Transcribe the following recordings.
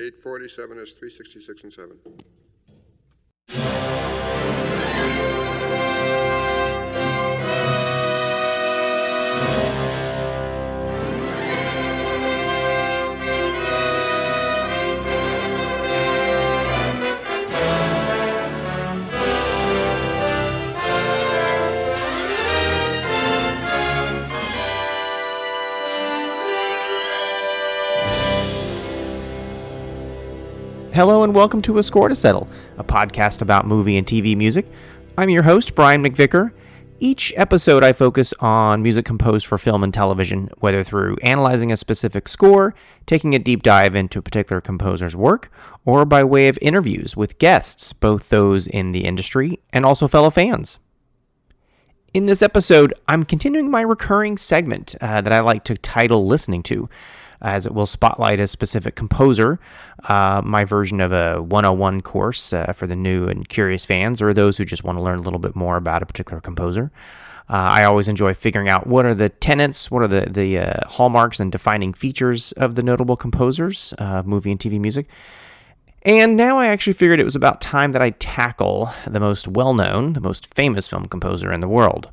847 is 366 and 7. Hello and welcome to A Score to Settle, a podcast about movie and TV music. I'm your host, Brian McVicker. Each episode, I focus on music composed for film and television, whether through analyzing a specific score, taking a deep dive into a particular composer's work, or by way of interviews with guests, both those in the industry and also fellow fans. In this episode, I'm continuing my recurring segment uh, that I like to title Listening to as it will spotlight a specific composer, uh, my version of a 101 course uh, for the new and curious fans, or those who just want to learn a little bit more about a particular composer. Uh, I always enjoy figuring out what are the tenets, what are the, the uh, hallmarks and defining features of the notable composers, of movie and TV music. And now I actually figured it was about time that I tackle the most well known, the most famous film composer in the world.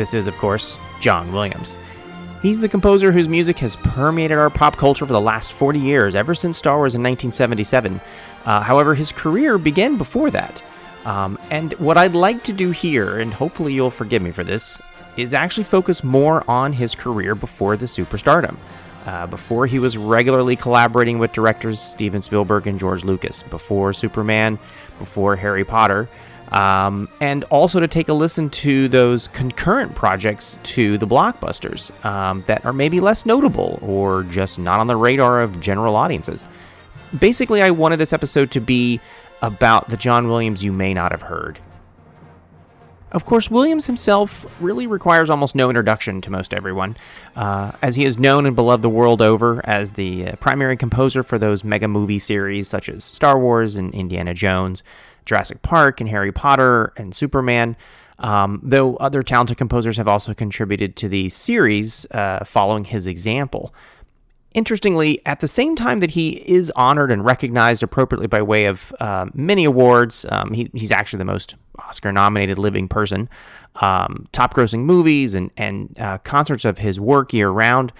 This is, of course, John Williams. He's the composer whose music has permeated our pop culture for the last 40 years, ever since Star Wars in 1977. Uh, however, his career began before that. Um, and what I'd like to do here, and hopefully you'll forgive me for this, is actually focus more on his career before the superstardom. Uh, before he was regularly collaborating with directors Steven Spielberg and George Lucas, before Superman, before Harry Potter, um, and also to take a listen to those concurrent projects to the blockbusters um, that are maybe less notable or just not on the radar of general audiences. Basically, I wanted this episode to be about the John Williams you may not have heard. Of course, Williams himself really requires almost no introduction to most everyone, uh, as he is known and beloved the world over as the uh, primary composer for those mega movie series such as Star Wars and Indiana Jones. Jurassic Park and Harry Potter and Superman. Um, though other talented composers have also contributed to the series uh, following his example. Interestingly, at the same time that he is honored and recognized appropriately by way of uh, many awards, um, he, he's actually the most Oscar nominated living person. Um, top grossing movies and, and uh, concerts of his work year round.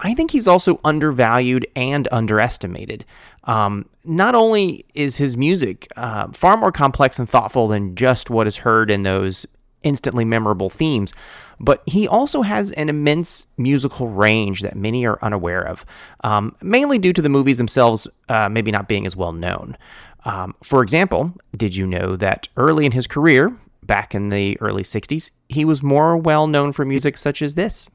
I think he's also undervalued and underestimated. Um, not only is his music uh, far more complex and thoughtful than just what is heard in those instantly memorable themes, but he also has an immense musical range that many are unaware of, um, mainly due to the movies themselves uh, maybe not being as well known. Um, for example, did you know that early in his career, back in the early 60s, he was more well known for music such as this?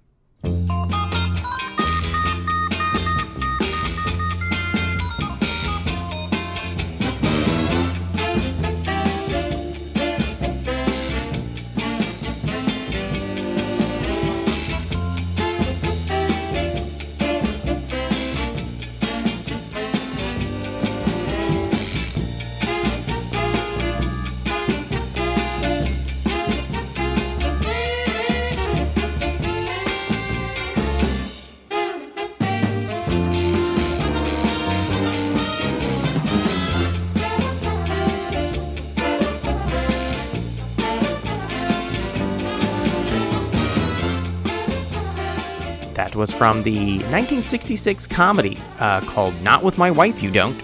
That was from the 1966 comedy uh, called Not With My Wife You Don't,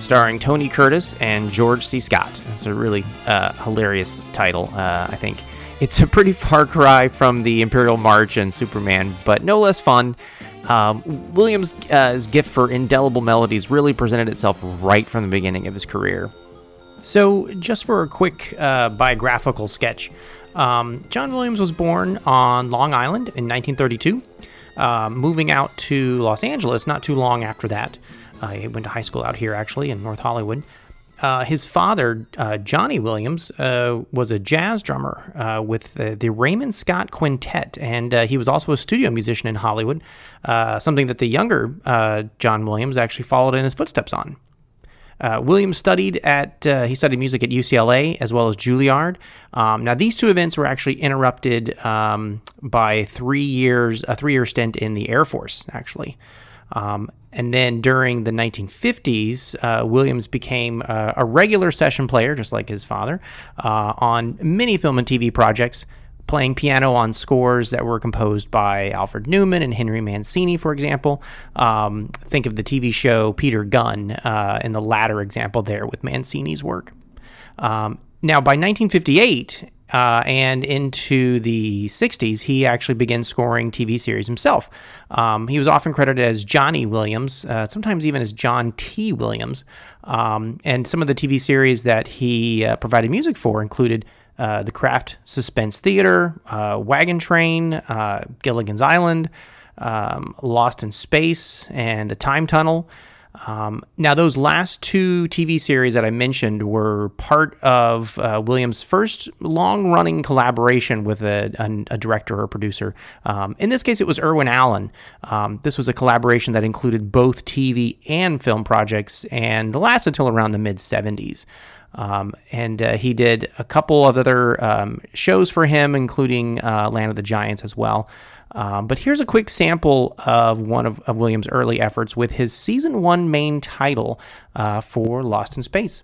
starring Tony Curtis and George C. Scott. It's a really uh, hilarious title, uh, I think. It's a pretty far cry from the Imperial March and Superman, but no less fun. Um, Williams' uh, gift for indelible melodies really presented itself right from the beginning of his career. So, just for a quick uh, biographical sketch, um, John Williams was born on Long Island in 1932 uh, moving out to Los Angeles not too long after that. Uh, he went to high school out here, actually, in North Hollywood. uh, his father, uh, Johnny Williams, uh, was a jazz drummer uh, with the, Raymond Scott Quintet, and he was also a studio musician in Hollywood, something that the younger John Williams actually followed in his footsteps on. Williams studied at he studied music at UCLA as well as Juilliard. Um, now these two events were actually interrupted um, by three years a three year stint in the Air Force actually. Um, and then during the 1950s, uh, Williams became uh, a regular session player, just like his father, uh, on many film and TV projects, playing piano on scores that were composed by Alfred Newman and Henry Mancini, for example. Um, think of the TV show Peter Gunn uh, in the latter example there with Mancini's work. Um, now, by 1958, uh, and into the 60s, he actually began scoring TV series himself. Um, he was often credited as Johnny Williams, uh, sometimes even as John T. Williams. Um, and some of the TV series that he uh, provided music for included uh, The Kraft Suspense Theater, uh, Wagon Train, uh, Gilligan's Island, um, Lost in Space, and The Time Tunnel. Um, now, those last two TV series that I mentioned were part of uh, Williams' first long running collaboration with a, a, a, director or producer. Um, in this case, it was Irwin Allen. Um, this was a collaboration that included both TV and film projects and lasted until around the mid 70s. Um, and uh, he did a couple of other um, shows for him, including uh, Land of the Giants as well. Um, but here's a quick sample of one of, of, Williams' early efforts with his season one main title uh, for Lost in Space.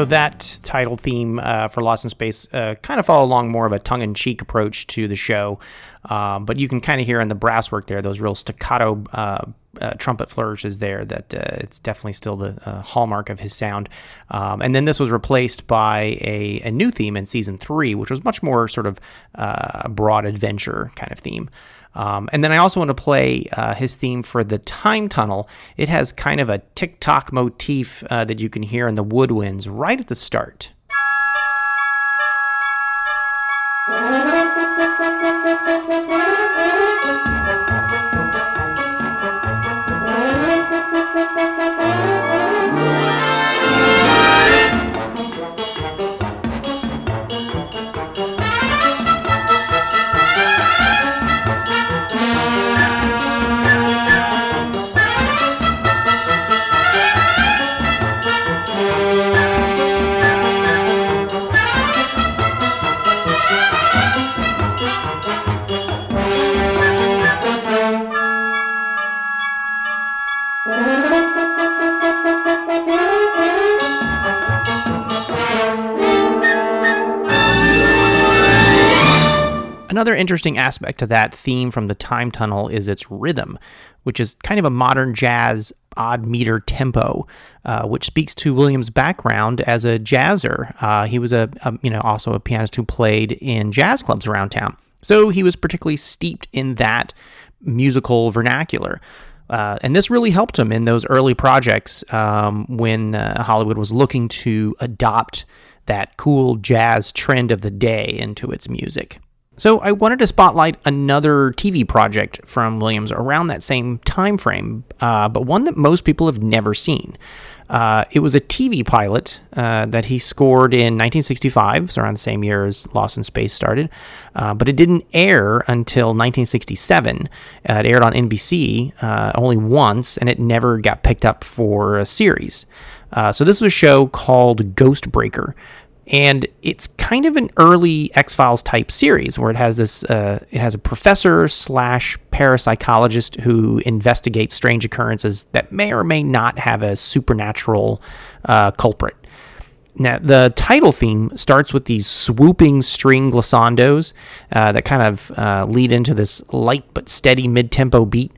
So that title theme uh, for Lost in Space uh, kind of follow along more of a tongue-in-cheek approach to the show, um, but you can kind of hear in the brass work there those real staccato uh, uh trumpet flourishes there. That uh, it's definitely still the uh, hallmark of his sound. Um, and then this was replaced by a, a, new theme in season three, which was much more sort of broad adventure kind of theme. Um, and then I also want to play uh, his theme for the Time Tunnel. It has kind of a tick tock motif uh, that you can hear in the woodwinds right at the start. Another interesting aspect to that theme from the time tunnel is its rhythm, which is kind of a modern jazz odd meter tempo, uh, which speaks to Williams' background as a jazzer. Uh, he was a, a, you know also a pianist who played in jazz clubs around town, so he was particularly steeped in that musical vernacular. Uh, and this really helped him in those early projects um, when uh, Hollywood was looking to adopt that cool jazz trend of the day into its music. So I wanted to spotlight another TV project from Williams around that same time frame, uh, but one that most people have never seen. Uh, it was a TV pilot uh, that he scored in 1965, so around the same year as Lost in Space started, uh, but it didn't air until 1967. Uh, it aired on NBC uh, only once, and it never got picked up for a series. so this was a show called Ghost Breaker and it's kind of an early X Files type series where it has this. Uh, it has a professor slash parapsychologist who investigates strange occurrences that may or may not have a supernatural uh, culprit. Now, the title theme starts with these swooping string glissandos uh, that kind of uh, lead into this light but steady mid tempo beat.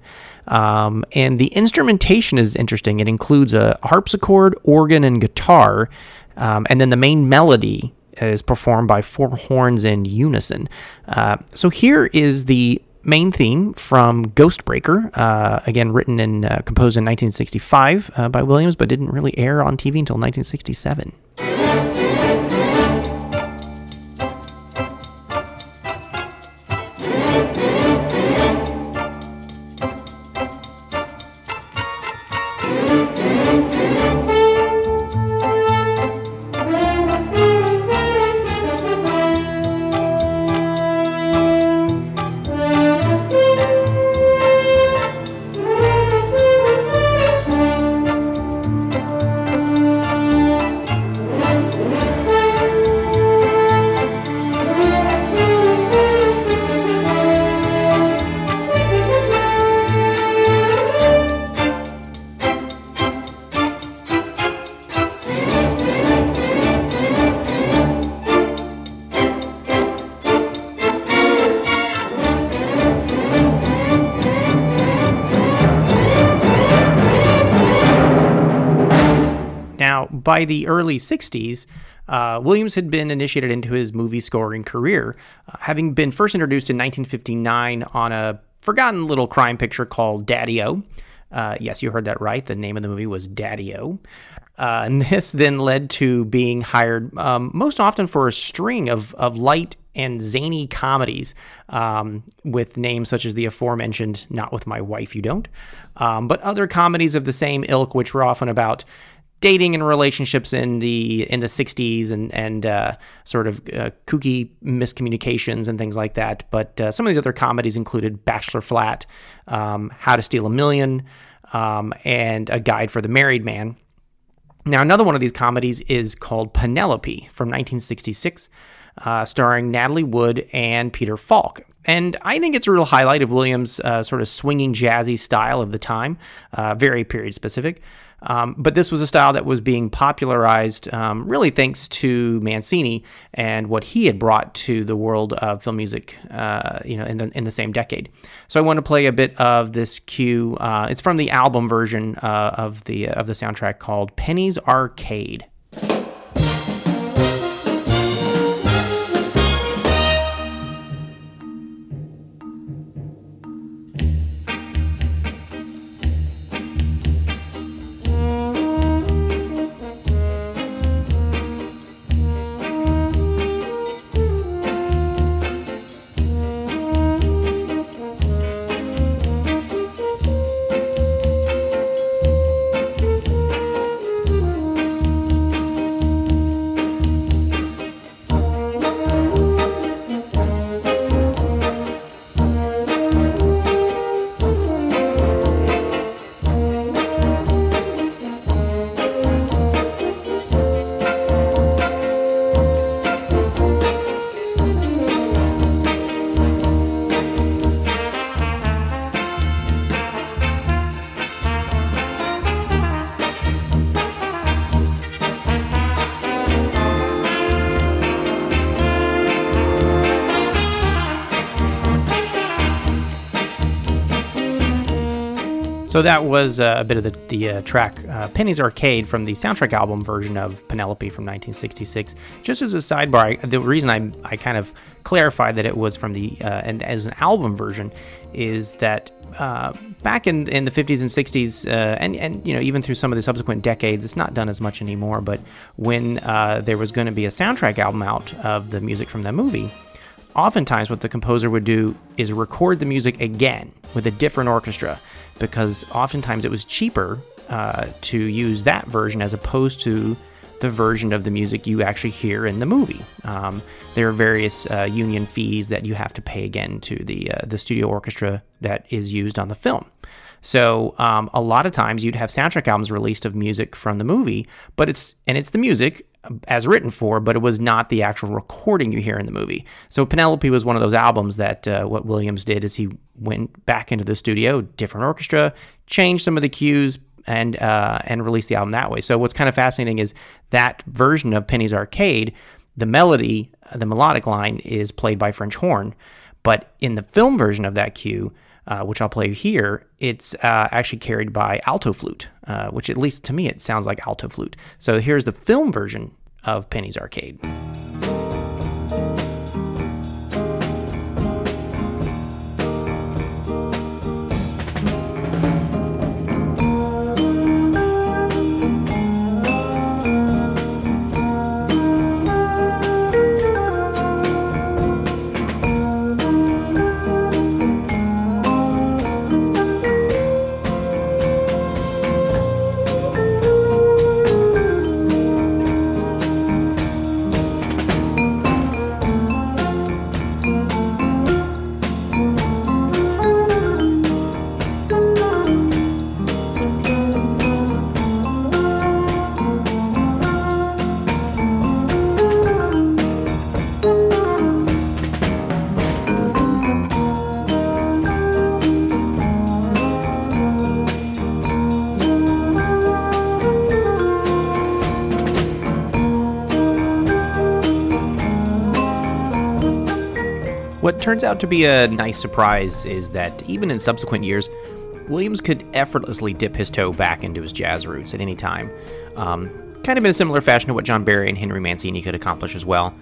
Um, and the instrumentation is interesting. It includes a harpsichord, organ, and guitar. Um, and then the main melody is performed by four horns in unison. Uh, so here is the main theme from Ghostbreaker, uh, again written and uh, composed in 1965 uh, by Williams, but didn't really air on TV until 1967. By the early 60s, uh, Williams had been initiated into his movie scoring career, uh, having been first introduced in 1959 on a forgotten little crime picture called Daddy O. Uh, yes, you heard that right. The name of the movie was Daddy O. Uh, and this then led to being hired um, most often for a string of, of light and zany comedies um, with names such as the aforementioned Not With My Wife You Don't, um, but other comedies of the same ilk, which were often about dating and relationships in the in the 60s and and uh, sort of uh, kooky miscommunications and things like that. But uh, some of these other comedies included Bachelor Flat, um, How to Steal a Million, um, and A Guide for the Married Man. Now, another one of these comedies is called Penelope from 1966, uh, starring Natalie Wood and Peter Falk. And I think it's a real highlight of Williams' uh, sort of swinging jazzy style of the time, uh, very period specific. Um, but this was a style that was being popularized um, really thanks to Mancini and what he had brought to the world of film music, uh, you know, in the in the same decade. So I want to play a bit of this cue. Uh, it's from the album version uh, of the of the soundtrack called Penny's Arcade. So that was uh, a bit of the, the uh, track uh, Penny's Arcade from the soundtrack album version of Penelope from 1966. Just as a sidebar, I, the reason I, I kind of clarified that it was from the, uh, and as an album version, is that uh, back in, in the 50s and 60s, uh, and, and you know even through some of the subsequent decades, it's not done as much anymore, but when there was going to be a soundtrack album out of the music from that movie, oftentimes what the composer would do is record the music again with a different orchestra because oftentimes it was cheaper uh, to use that version as opposed to the version of the music you actually hear in the movie. Um, there are various uh, union fees that you have to pay again to the uh, the studio orchestra that is used on the film. So um, a lot of times you'd have soundtrack albums released of music from the movie, but it's and it's the music as written for, but it was not the actual recording you hear in the movie. So Penelope was one of those albums that uh, what Williams did is he went back into the studio, different orchestra, changed some of the cues, and uh, and released the album that way. So what's kind of fascinating is that version of Penny's Arcade, the melody, the melodic line is played by French horn, but in the film version of that cue. Uh, which I'll play here, it's uh, actually carried by alto flute, uh, which at least to me it sounds like alto flute. So here's the film version of Penny's Arcade. Turns out to be a nice surprise is that even in subsequent years, Williams could effortlessly dip his toe back into his jazz roots at any time. Um, kind of in a similar fashion to what John Barry and Henry Mancini could accomplish as well.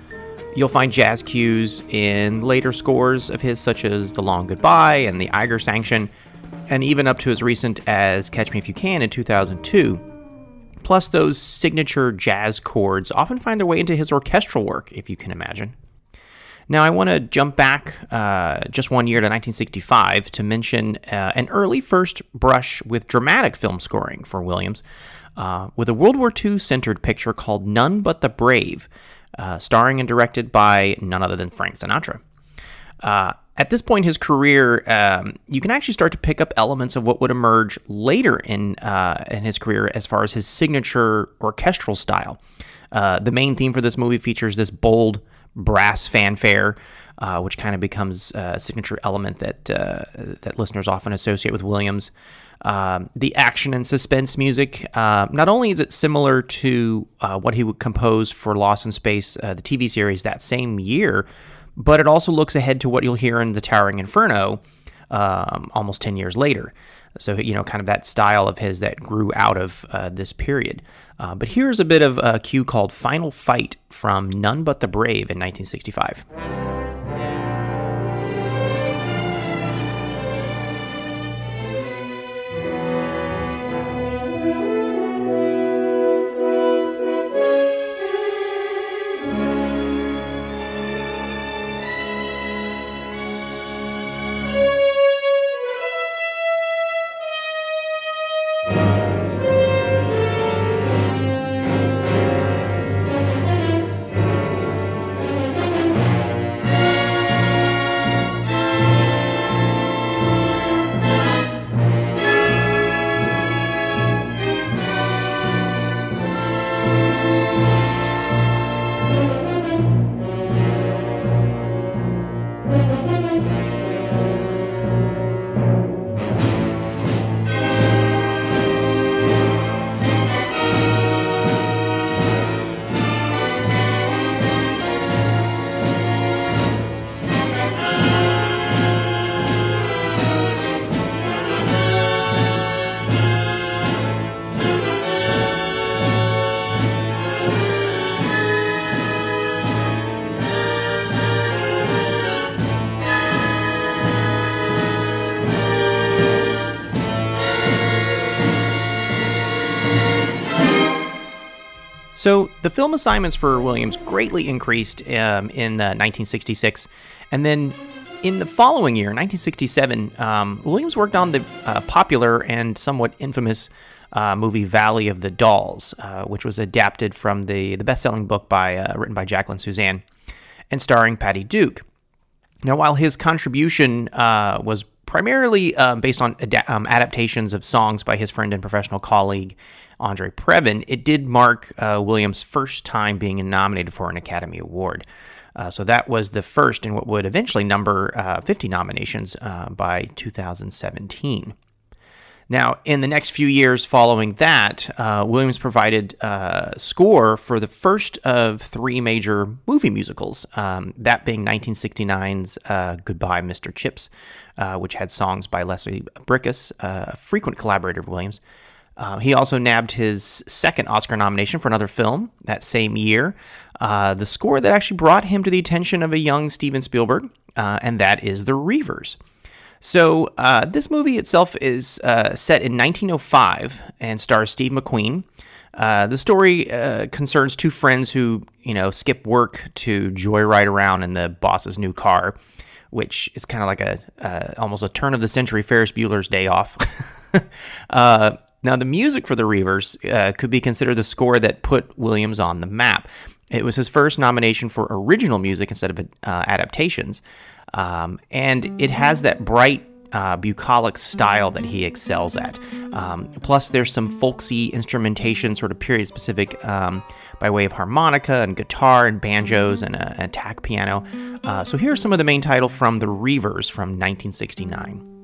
You'll find jazz cues in later scores of his, such as The Long Goodbye and The Eiger Sanction, and even up to as recent as Catch Me If You Can in 2002. Plus, those signature jazz chords often find their way into his orchestral work, if you can imagine. Now, I want to jump back uh, just one year to 1965 to mention uh, an early first brush with dramatic film scoring for Williams, uh, with a World War II centered picture called None But the Brave, uh, starring and directed by none other than Frank Sinatra. Uh, at this point in his career, um, you can actually start to pick up elements of what would emerge later in uh, in his career as far as his signature orchestral style. the main theme for this movie features this bold brass fanfare, uh, which kind of becomes a signature element that uh, that listeners often associate with Williams. Um, the action and suspense music. Uh, not only is it similar to uh, what he would compose for Lost in Space, uh, the TV series that same year, but it also looks ahead to what you'll hear in The Towering Inferno um, almost 10 years later. So, you know, kind of that style of his that grew out of uh, this period. Uh, but here's a bit of a cue called Final Fight from None But the Brave in 1965. So the film assignments for Williams greatly increased um, in uh, 1966, and then in the following year, 1967, um, Williams worked on the uh, popular and somewhat infamous uh, movie Valley of the Dolls, uh, which was adapted from the the best-selling book by uh, written by Jacqueline Susann and starring Patty Duke. Now, while his contribution uh, was primarily um, based on ad- um, adaptations of songs by his friend and professional colleague Andre Previn, it did mark uh, Williams' first time being nominated for an Academy Award. Uh, so that was the first in what would eventually number uh, 50 nominations uh, by 2017. Now, in the next few years following that, uh, Williams provided uh, score for the first of three major movie musicals, um, that being 1969's uh, Goodbye, Mr. Chips, uh, which had songs by Leslie Bricusse, uh, a frequent collaborator of Williams. Uh, he also nabbed his second Oscar nomination for another film that same year, the score that actually brought him to the attention of a young Steven Spielberg, and that is The Reivers. So, uh, this movie itself is uh, set in 1905 and stars Steve McQueen. Uh, the story uh, concerns two friends who, you know, skip work to joyride around in the boss's new car, which is kind of like a uh, almost a turn of the century Ferris Bueller's Day Off. Uh, now, the music for the Reivers could be considered the score that put Williams on the map. It was his first nomination for original music instead of adaptations. Um, and it has that bright uh, bucolic style that he excels at. Um, plus, there's some folksy instrumentation, sort of period specific, um, by way of harmonica and guitar and banjos and a, a attack piano. Uh, so, here's some of the main title from The Reivers from 1969.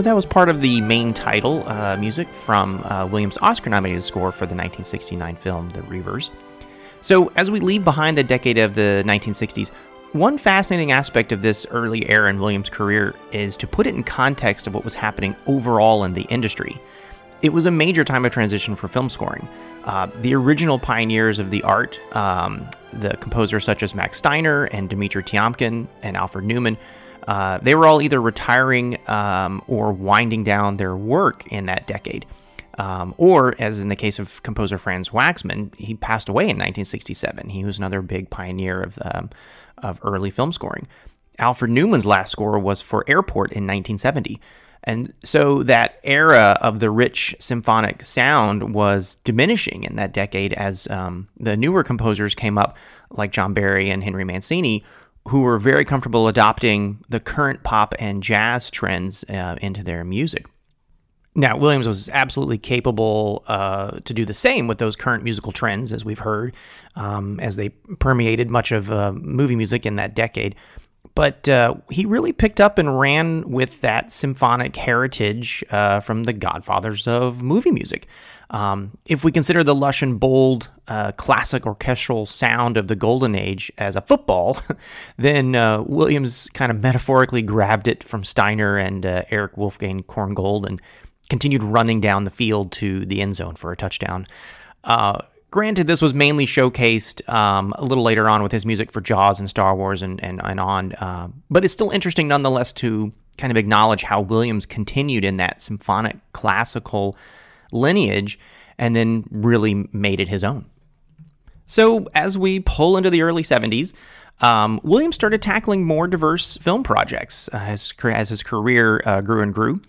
So that was part of the main title uh, music from uh, Williams' Oscar nominated score for the 1969 film The Reivers. So, as we leave behind the decade of the 1960s, one fascinating aspect of this early era in Williams' career is to put it in context of what was happening overall in the industry. It was a major time of transition for film scoring. Uh, the original pioneers of the art, um, the composers such as Max Steiner and Dmitri Tiomkin and Alfred Newman, uh, they were all either retiring um, or winding down their work in that decade. Um, or, as in the case of composer Franz Waxman, he passed away in 1967. He was another big pioneer of, um, of early film scoring. Alfred Newman's last score was for Airport in 1970. And so that era of the rich symphonic sound was diminishing in that decade as um, the newer composers came up, like John Barry and Henry Mancini, who were very comfortable adopting the current pop and jazz trends uh, into their music. Now, Williams was absolutely capable uh, to do the same with those current musical trends, as we've heard, um, as they permeated much of uh, movie music in that decade. But uh, he really picked up and ran with that symphonic heritage uh, from the godfathers of movie music. Um, if we consider the lush and bold uh, classic orchestral sound of the golden age as a football, then uh, Williams kind of metaphorically grabbed it from Steiner and uh, Erich Wolfgang Korngold and continued running down the field to the end zone for a touchdown. Uh, granted, this was mainly showcased um, a little later on with his music for Jaws and Star Wars and, and, and on, uh, but it's still interesting nonetheless to kind of acknowledge how Williams continued in that symphonic classical lineage and then really made it his own. So, as we pull into the early 70s, um, Williams started tackling more diverse film projects uh, as, as his career uh, grew and grew.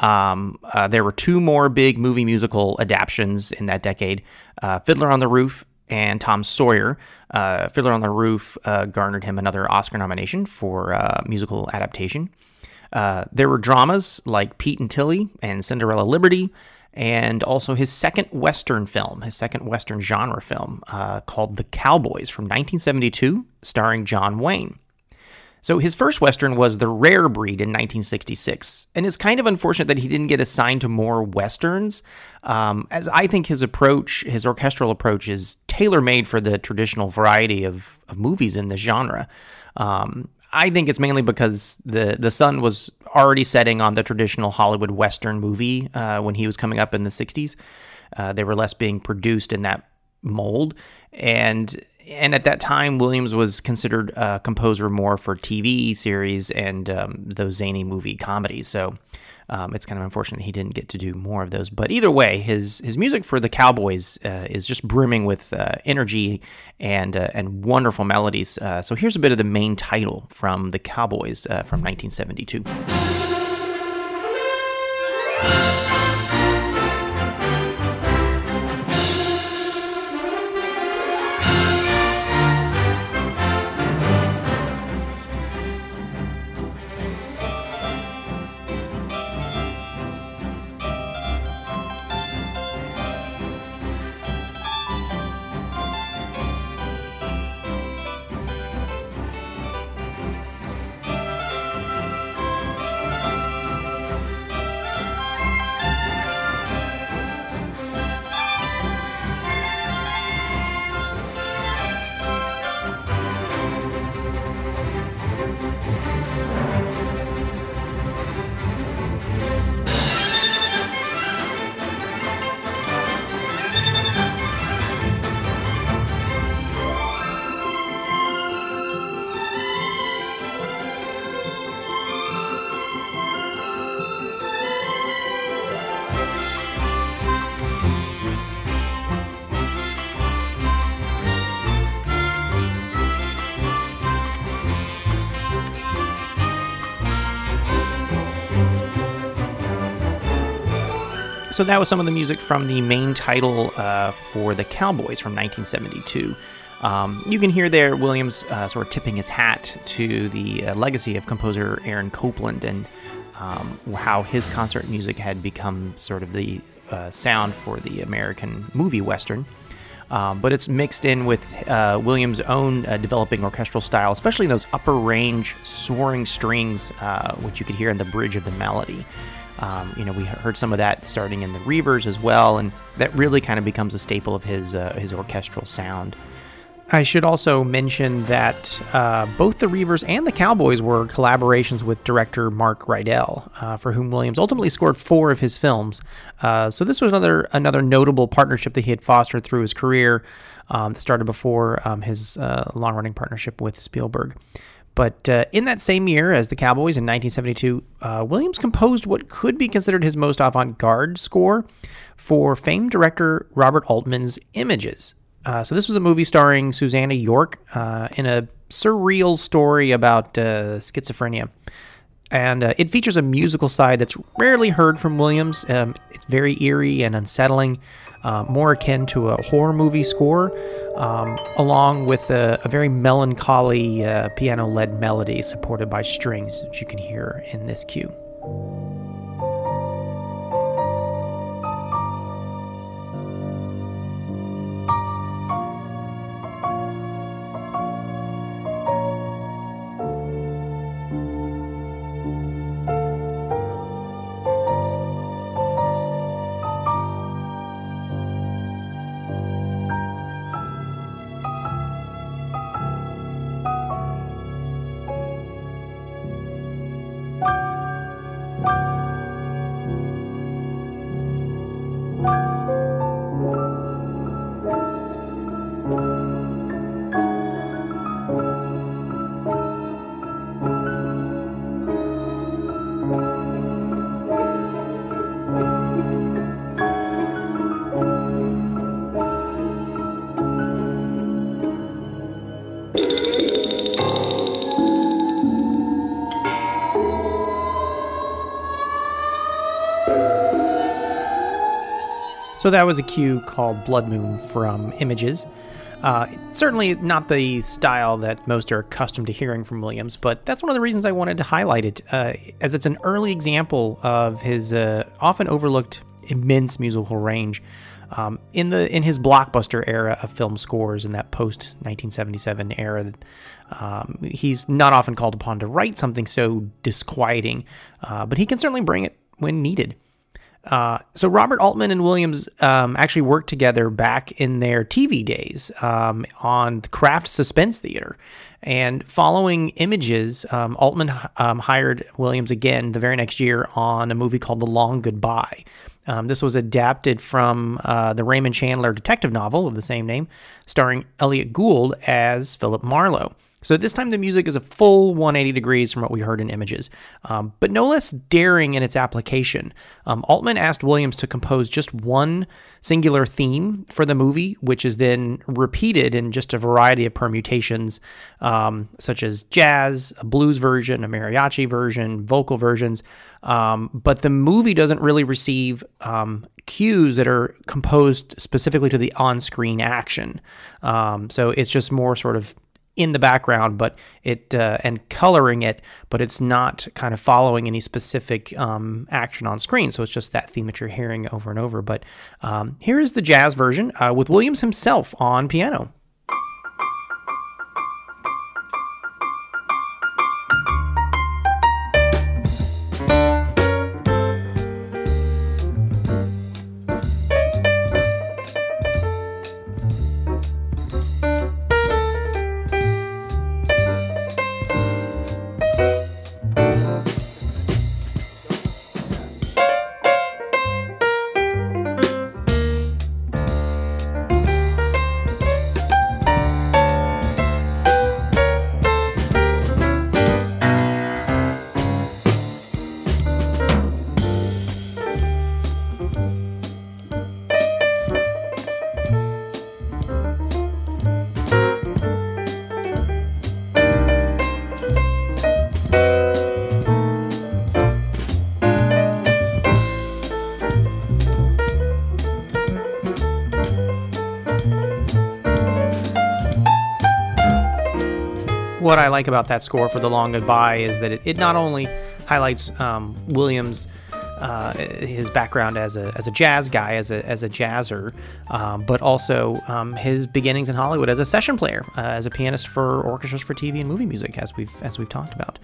Um, uh, there were two more big movie musical adaptations in that decade uh, Fiddler on the Roof and Tom Sawyer. Uh, Fiddler on the Roof uh, garnered him another Oscar nomination for musical adaptation. there were dramas like Pete and Tillie and Cinderella Liberty, and also his second Western film, his second Western genre film uh, called The Cowboys from 1972, starring John Wayne. So his first Western was The Rare Breed in 1966, and it's kind of unfortunate that he didn't get assigned to more Westerns, um, as I think his approach, his orchestral approach, is tailor made for the traditional variety of, of movies in the genre. Um, I think it's mainly because the the sun was already setting on the traditional Hollywood Western movie uh, when he was coming up in the '60s. Uh, they were less being produced in that mold, and and at that time, Williams was considered a composer more for TV series and um, those zany movie comedies. So um, it's kind of unfortunate he didn't get to do more of those. But either way, his his music for the Cowboys uh, is just brimming with uh, energy and uh, and wonderful melodies. Uh, so here's a bit of the main title from the Cowboys uh, from 1972. So that was some of the music from the main title uh, for the Cowboys from 1972. Um, you can hear there Williams uh, sort of tipping his hat to the uh, legacy of composer Aaron Copland and um, how his concert music had become sort of the uh, sound for the American movie Western. Um, but it's mixed in with uh, Williams' own uh, developing orchestral style, especially in those upper range soaring strings, which you could hear in the bridge of the melody. Um, you know, we heard some of that starting in the Reivers as well, and that really kind of becomes a staple of his uh, his orchestral sound. I should also mention that uh, both the Reivers and the Cowboys were collaborations with director Mark Rydell, uh, for whom Williams ultimately scored four of his films. Uh, so this was another another notable partnership that he had fostered through his career. Um, that started before um, his uh, long running partnership with Spielberg. But uh, in that same year as the Cowboys in 1972, uh, Williams composed what could be considered his most avant garde score for famed director Robert Altman's Images. Uh, so, this was a movie starring Susannah York uh, in a surreal story about uh, schizophrenia. And uh, it features a musical side that's rarely heard from Williams. Um, it's very eerie and unsettling uh, more akin to a horror movie score, um, along with a, a very melancholy uh, piano led melody supported by strings, that you can hear in this cue. So that was a cue called Blood Moon from Images. Uh, certainly not the style that most are accustomed to hearing from Williams, but that's one of the reasons I wanted to highlight it, uh, as it's an early example of his uh, often overlooked immense musical range. Um, in the in his blockbuster era of film scores in that post 1977 era, um, he's not often called upon to write something so disquieting, uh, but he can certainly bring it when needed. Uh, so Robert Altman and Williams um, actually worked together back in their TV days um, on the Kraft Suspense Theater. And following Images, um, Altman um, hired Williams again the very next year on a movie called The Long Goodbye. Um, this was adapted from uh, the Raymond Chandler detective novel of the same name, starring Elliott Gould as Philip Marlowe. So this time the music is a full 180 degrees from what we heard in images, um, but no less daring in its application. Um, Altman asked Williams to compose just one singular theme for the movie, which is then repeated in just a variety of permutations, um, such as jazz, a blues version, a mariachi version, vocal versions. Um, but the movie doesn't really receive um, cues that are composed specifically to the on-screen action. Um, so it's just more sort of in the background, but it uh, and coloring it, but it's not kind of following any specific um, action on screen. So it's just that theme that you're hearing over and over. But um, here is the jazz version uh, with Williams himself on piano. What I like about that score for The Long Goodbye is that it, it not only highlights um, Williams' uh, his background as a, as a jazz guy, as a, as a jazzer, um, but also um, his beginnings in Hollywood as a session player, uh, as a pianist for orchestras for TV and movie music, as we've as we've talked about.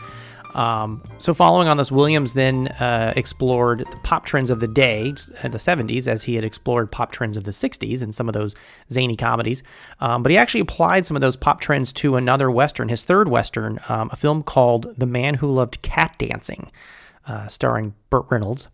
Um, so, following on this, Williams then uh, explored the pop trends of the day, uh, the 70s, as he had explored pop trends of the 60s and some of those zany comedies. Um, but he actually applied some of those pop trends to another Western, his third Western, um, a film called The Man Who Loved Cat Dancing, uh, starring Burt Reynolds.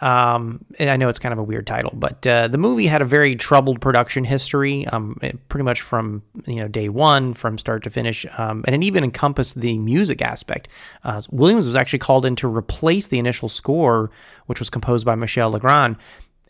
Um, I know it's kind of a weird title, but uh, the movie had a very troubled production history, um, pretty much from you know day one, from start to finish, um, and it even encompassed the music aspect. Uh, Williams was actually called in to replace the initial score, which was composed by Michel Legrand,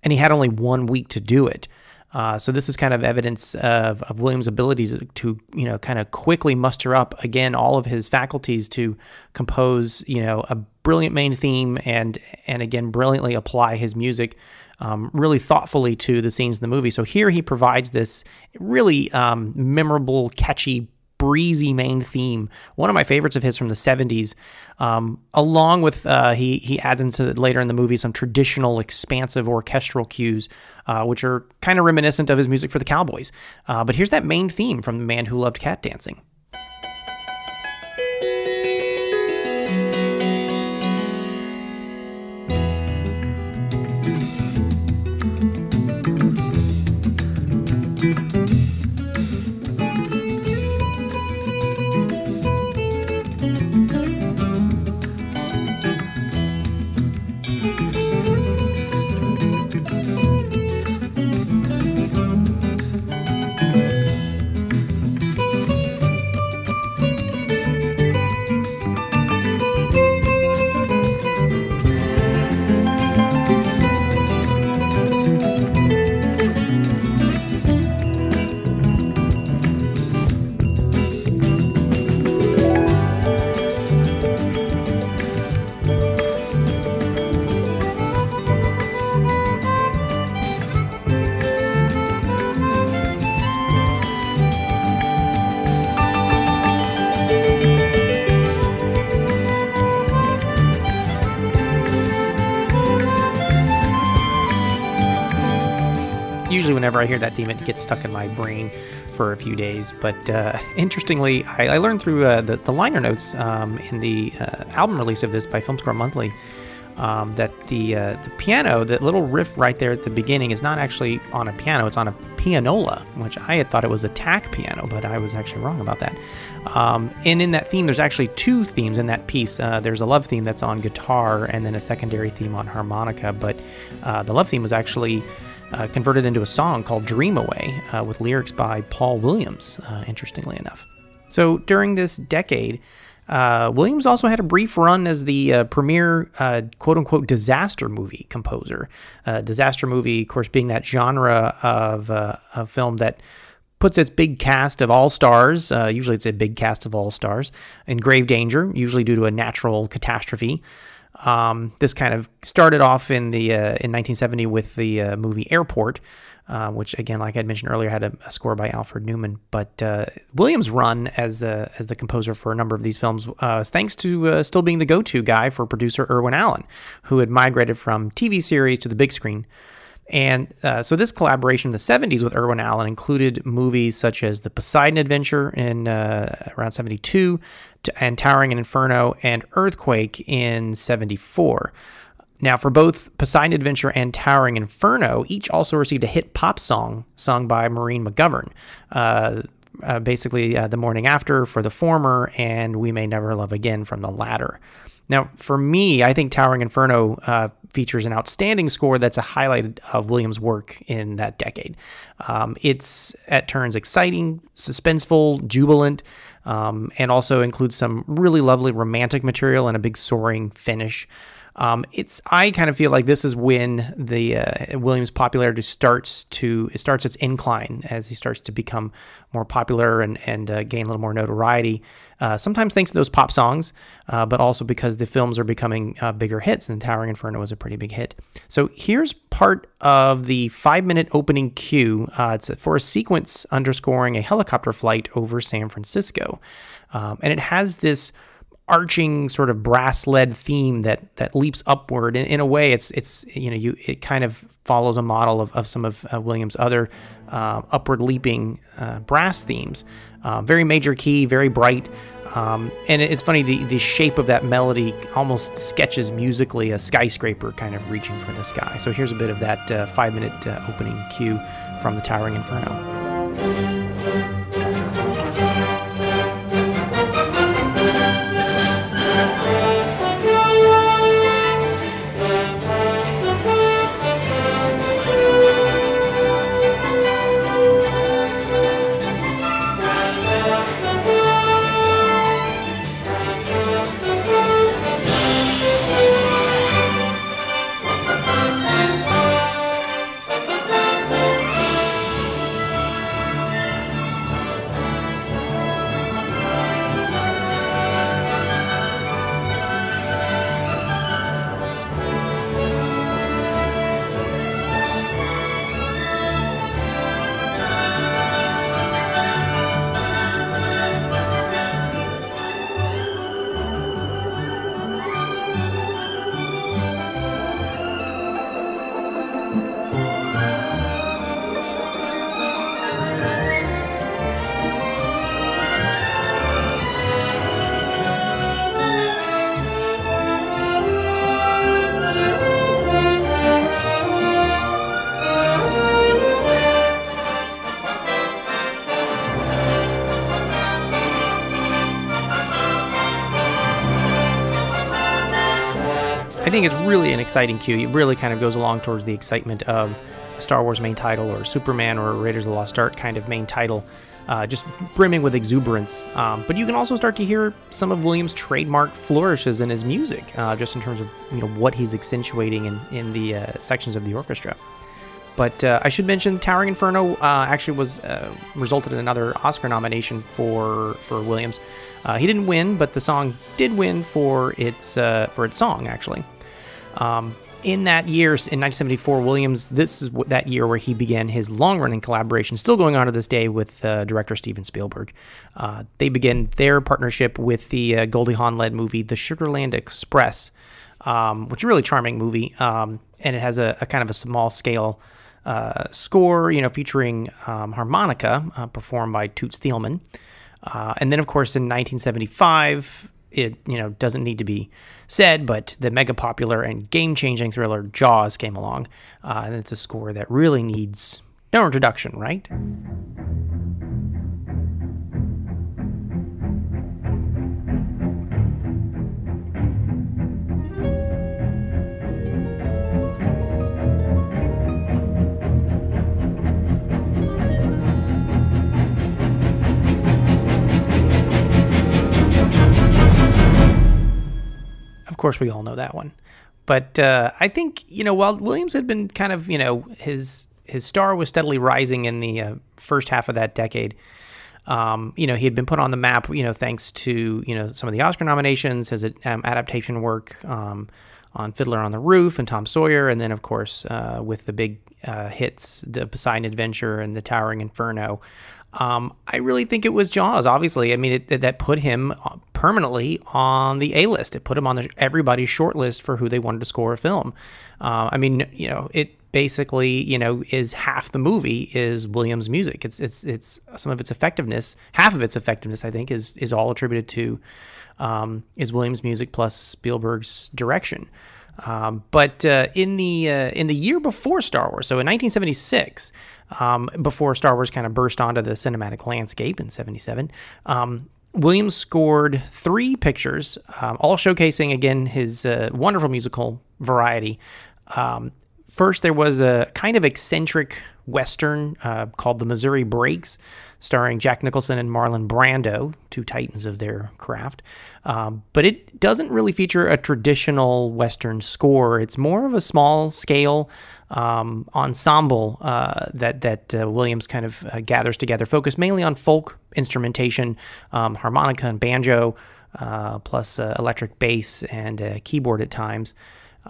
and he had only one week to do it. Uh, so this is kind of evidence of, of Williams' ability to, to, you know, kind of quickly muster up again all of his faculties to compose, you know, a brilliant main theme and and again brilliantly apply his music um, really thoughtfully to the scenes in the movie. So here he provides this really um, memorable, catchy breezy main theme. One of my favorites of his from the 70s. Um, along with uh, he he adds into later in the movie some traditional expansive orchestral cues, uh, which are kind of reminiscent of his music for the Cowboys. Uh, but here's that main theme from the man who loved cat dancing. Whenever I hear that theme, it gets stuck in my brain for a few days. But uh, interestingly, I, I, learned through uh, the, the liner notes um, in the uh, album release of this by Film Score Monthly um, that the uh, the piano, that little riff right there at the beginning, is not actually on a piano; it's on a pianola, which I had thought it was a tack piano, but I was actually wrong about that. Um, and in that theme, there's actually two themes in that piece. Uh, there's a love theme that's on guitar, and then a secondary theme on harmonica. But uh, the love theme was actually uh, converted into a song called Dream Away uh, with lyrics by Paul Williams, uh, interestingly enough. So during this decade, uh, Williams also had a brief run as the uh, premier uh, quote unquote disaster movie composer. disaster movie, of course, being that genre of, a film that puts its big cast of all stars, usually it's a big cast of all stars, in grave danger, usually due to a natural catastrophe. Um, this kind of started off in the uh, in 1970 with the uh, movie Airport, uh, which again, like I mentioned earlier, had a, a score by Alfred Newman. But uh, Williams' run as the as the composer for a number of these films uh, thanks to uh, still being the go-to guy for producer Irwin Allen, who had migrated from TV series to the big screen. And uh, so this collaboration in the 70s with Irwin Allen included movies such as The Poseidon Adventure in uh, around 72 and Towering Inferno and Earthquake in 74. Now, for both Poseidon Adventure and Towering Inferno, each also received a hit pop song sung by Maureen McGovern. Uh, uh, basically, uh, the morning after for the former, and We May Never Love Again from the latter. Now, for me, I think Towering Inferno uh, features an outstanding score that's a highlight of Williams' work in that decade. Um, it's at turns exciting, suspenseful, jubilant, um, and also includes some really lovely romantic material and a big soaring finish. Um, it's I kind of feel like this is when the uh, Williams' popularity starts to it starts its incline as he starts to become more popular and and uh, gain a little more notoriety. Uh, sometimes thanks to those pop songs, uh, but also because the films are becoming uh, bigger hits, and Towering Inferno was a pretty big hit. So here's part of the five minute opening cue. Uh, it's for a sequence underscoring a helicopter flight over San Francisco. Um, and it has this arching sort of brass led theme that that leaps upward. In, in, a way it's it's you know you it kind of follows a model of, of some of uh, Williams other uh, upward leaping uh, brass themes. Uh, very major key very bright. Um, and it's funny the the shape of that melody almost sketches musically a skyscraper kind of reaching for the sky. So here's a bit of that uh, five minute uh, opening cue from the towering inferno think it's really an exciting cue. It really kind of goes along towards the excitement of a Star Wars main title or Superman or Raiders of the Lost Ark kind of main title, uh, just brimming with exuberance. Um, but you can also start to hear some of Williams' trademark flourishes in his music, uh, just in terms of you know what he's accentuating in in the uh, sections of the orchestra. But uh, I should mention, Towering Inferno uh, actually was uh, resulted in another Oscar nomination for for Williams. he didn't win, but the song did win for its for its song actually. Um, in that year, in 1974, Williams, this is that year where he began his long running collaboration, still going on to this day with uh, director Steven Spielberg. Uh, they began their partnership with the uh, Goldie Hawn led movie, The Sugarland Express, um, which is a really charming movie. Um, and it has a, a, kind of a small scale uh, score, you know, featuring um, harmonica uh, performed by Toots Thielemans. Uh, and then, of course, in 1975, it you know doesn't need to be said, but the mega popular and game changing thriller Jaws came along, uh, and it's a score that really needs no introduction, right? Course, we all know that one. But uh, I think you know while Williams had been kind of you know his his star was steadily rising in the uh, first half of that decade. Um, you know, he had been put on the map, you know, thanks to, you know, some of the Oscar nominations, his um, adaptation work um, on Fiddler on the Roof and Tom Sawyer, and then, of course, uh, with the big uh, hits, The Poseidon Adventure and The Towering Inferno. Um, I really think it was Jaws. Obviously, I mean it, that put him permanently on the A list. It put him on the, everybody's short list for who they wanted to score a film. Uh, I mean, you know, it basically you know is half the movie is Williams' music. It's it's it's some of its effectiveness. Half of its effectiveness, I think, is is all attributed to um, is Williams' music plus Spielberg's direction. Um, but uh, in the uh, in the year before Star Wars, so in 1976, um, before Star Wars kind of burst onto the cinematic landscape in 77. Um, Williams scored three pictures, um, all showcasing again his uh, wonderful musical variety. Um, first, there was a kind of eccentric western uh, called The Missouri Breaks, starring Jack Nicholson and Marlon Brando, two titans of their craft. Um, but it doesn't really feature a traditional western score. It's more of a small scale um, ensemble uh, that that uh, Williams kind of uh, gathers together, focused mainly on folk instrumentation, um, harmonica and banjo, uh, plus uh, electric bass and uh, keyboard at times.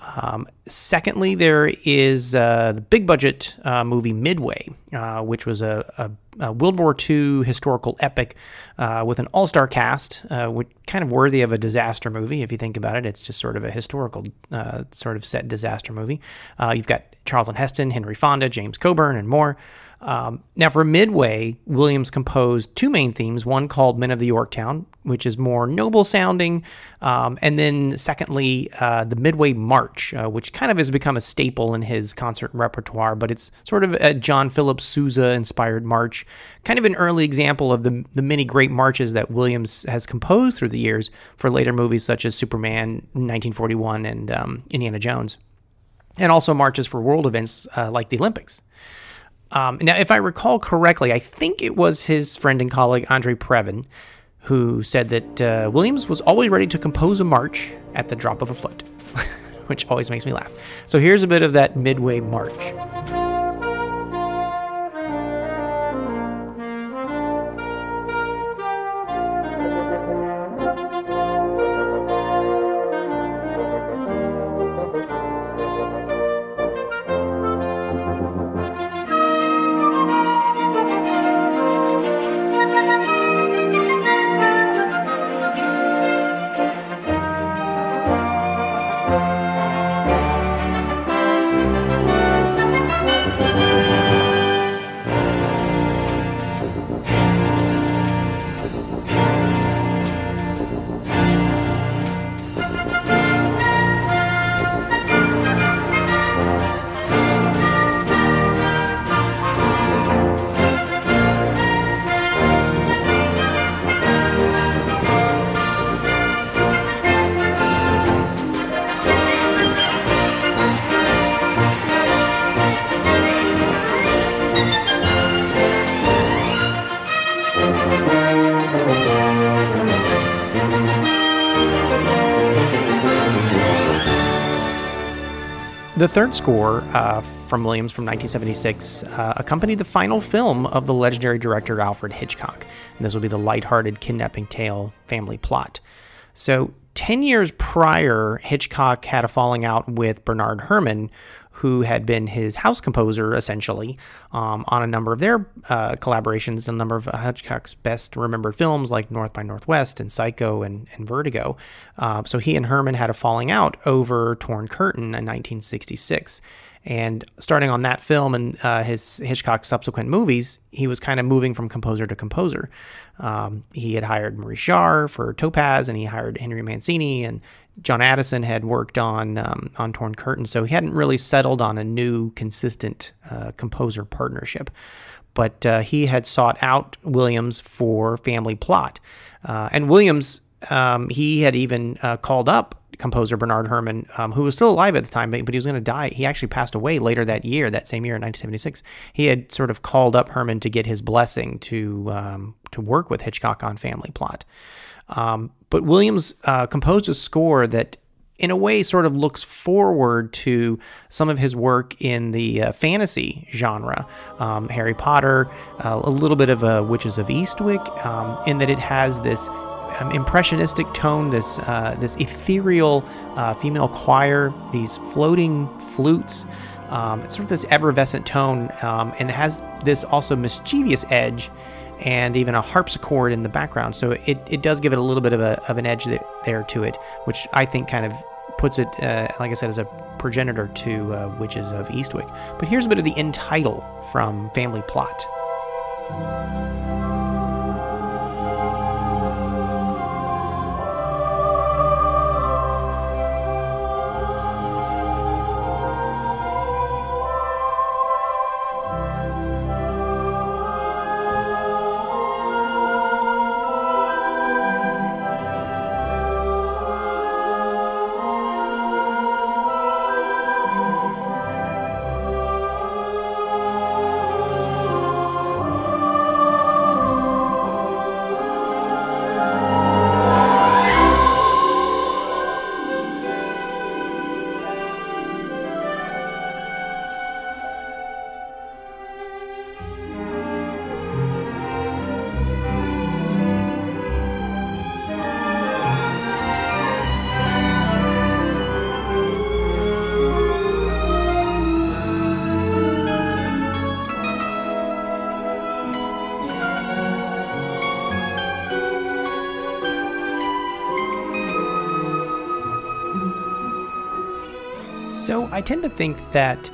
Um, secondly, there is uh, the big budget uh, movie Midway, uh, which was a, a, a, World War II historical epic uh, with an all star cast, uh, which kind of worthy of a disaster movie if you think about it. It's just sort of a historical uh, sort of set disaster movie. you've got Charlton Heston, Henry Fonda, James Coburn, and more. Um, now, for Midway, Williams composed two main themes one called Men of the Yorktown, which is more noble sounding, um, and then secondly, uh, the Midway March, uh, which kind of has become a staple in his concert repertoire, but it's sort of a John Philip Sousa inspired march, kind of an early example of the, the many great marches that Williams has composed through the years for later movies such as Superman 1941 and um, Indiana Jones, and also marches for world events uh, like the Olympics. Um, now, if I recall correctly, I think it was his friend and colleague Andre Previn who said that uh, Williams was always ready to compose a march at the drop of a foot, which always makes me laugh. So here's a bit of that midway march. The third score uh, from Williams from 1976 uh, accompanied the final film of the legendary director Alfred Hitchcock. And this will be the lighthearted kidnapping tale family plot. So, 10 years prior, Hitchcock had a falling out with Bernard Herrmann, who had been his house composer essentially um, on a number of their uh, collaborations, a number of Hitchcock's best remembered films like North by Northwest and Psycho and, and Vertigo. Uh, so he and Herrmann had a falling out over Torn Curtain in 1966. And starting on that film and uh, his Hitchcock subsequent movies, he was kind of moving from composer to composer. Um, he had hired Maurice Jarre for Topaz, and he hired Henry Mancini, and John Addison had worked on um, on Torn Curtain, so he hadn't really settled on a new, consistent uh, composer partnership. But uh, he had sought out Williams for Family Plot, uh, and Williams um, he had even uh, called up composer Bernard Herrmann, um, who was still alive at the time, but, but he was going to die. He actually passed away later that year, that same year in 1976. He had sort of called up Herrmann to get his blessing to um, to work with Hitchcock on Family Plot. Um, but Williams uh, composed a score that, in a way, sort of looks forward to some of his work in the uh, fantasy genre, um, Harry Potter, uh, a little bit of a Witches of Eastwick, um, in that it has this um, impressionistic tone, this uh, this ethereal uh, female choir, these floating flutes. Um, sort of this effervescent tone, um, and has this also mischievous edge and even a harpsichord in the background. So it, it does give it a little bit of, a, of an edge there to it, which I think kind of puts it, uh, like I said, as a progenitor to uh, Witches of Eastwick. But here's a bit of the end title from Family Plot. So I tend to think that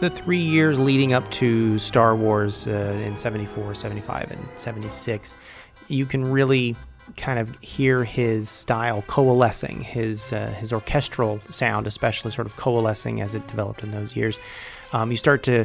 the three years leading up to Star Wars uh, in 74, 75, and 76, you can really kind of hear his style coalescing, his uh, his orchestral sound, especially sort of coalescing as it developed in those years. Um, you start to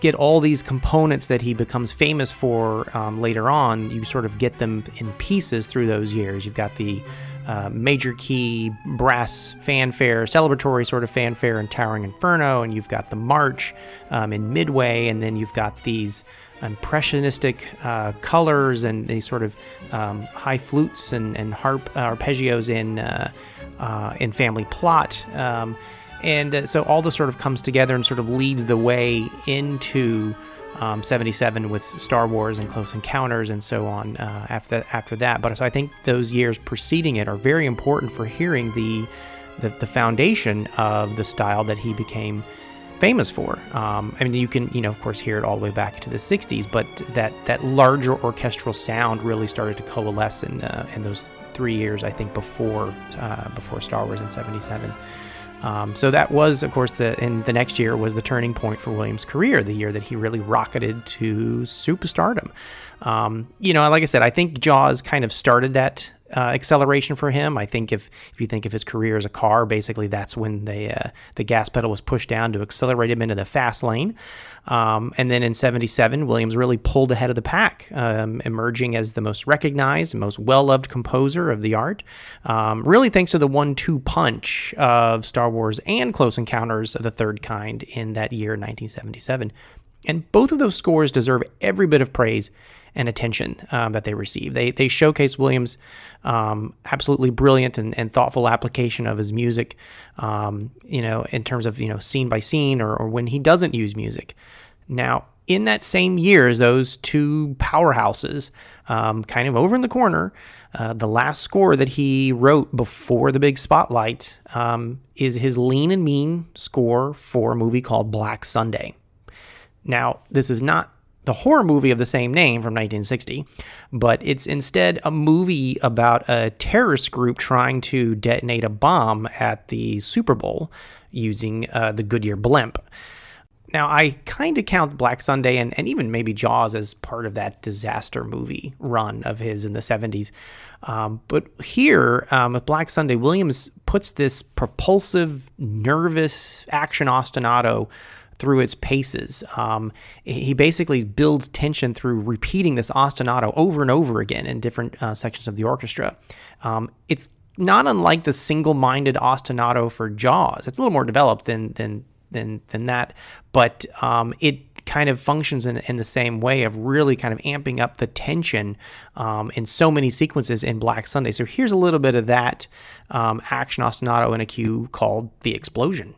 get all these components that he becomes famous for um, later on. You sort of get them in pieces through those years. You've got the uh, major key brass fanfare, celebratory sort of fanfare in Towering Inferno, and you've got the march um, in Midway, and then you've got these impressionistic uh, colors and these sort of um, high flutes and, and harp uh, arpeggios in uh, uh, in Family Plot. Um, and uh, so all this sort of comes together and sort of leads the way into um, 77 with Star Wars and Close Encounters and so on uh, after after that. But so I think those years preceding it are very important for hearing the the, the foundation of the style that he became famous for. Um, I mean, you can you know of course hear it all the way back to the 60s, but that that larger orchestral sound really started to coalesce in uh, in those three years I think before uh, before Star Wars in 77. Um, so that was, of course, the in the next year was the turning point for Williams' career, the year that he really rocketed to superstardom. Um, you know, like I said, I think Jaws kind of started that uh, acceleration for him. I think if if you think of his career as a car, basically that's when the uh, the gas pedal was pushed down to accelerate him into the fast lane. Um, and then in '77, Williams really pulled ahead of the pack, um, emerging as the most recognized and most well loved composer of the art. Um, really, thanks to the one-two punch of Star Wars and Close Encounters of the Third Kind in that year, 1977. And both of those scores deserve every bit of praise and attention um, that they receive. They they showcase Williams' um, absolutely brilliant and, and, thoughtful application of his music, um, you know, in terms of you know scene by scene or, or when he doesn't use music. Now, in that same year as those two powerhouses, um, kind of over in the corner, uh, the last score that he wrote before the big spotlight um, is his lean and mean score for a movie called Black Sunday. Now, this is not the horror movie of the same name from 1960, but it's instead a movie about a terrorist group trying to detonate a bomb at the Super Bowl using uh, the Goodyear blimp. Now, I kind of count Black Sunday and, and even maybe Jaws as part of that disaster movie run of his in the 70s. Um, but here, um, with Black Sunday, Williams puts this propulsive, nervous action ostinato through its paces. Um, he basically builds tension through repeating this ostinato over and over again in different uh, sections of the orchestra. Um, it's not unlike the single-minded ostinato for Jaws. It's a little more developed than than than than that, but um, it kind of functions in, in the same way of really kind of amping up the tension um, in so many sequences in Black Sunday. So here's a little bit of that um, action ostinato in a cue called The Explosion.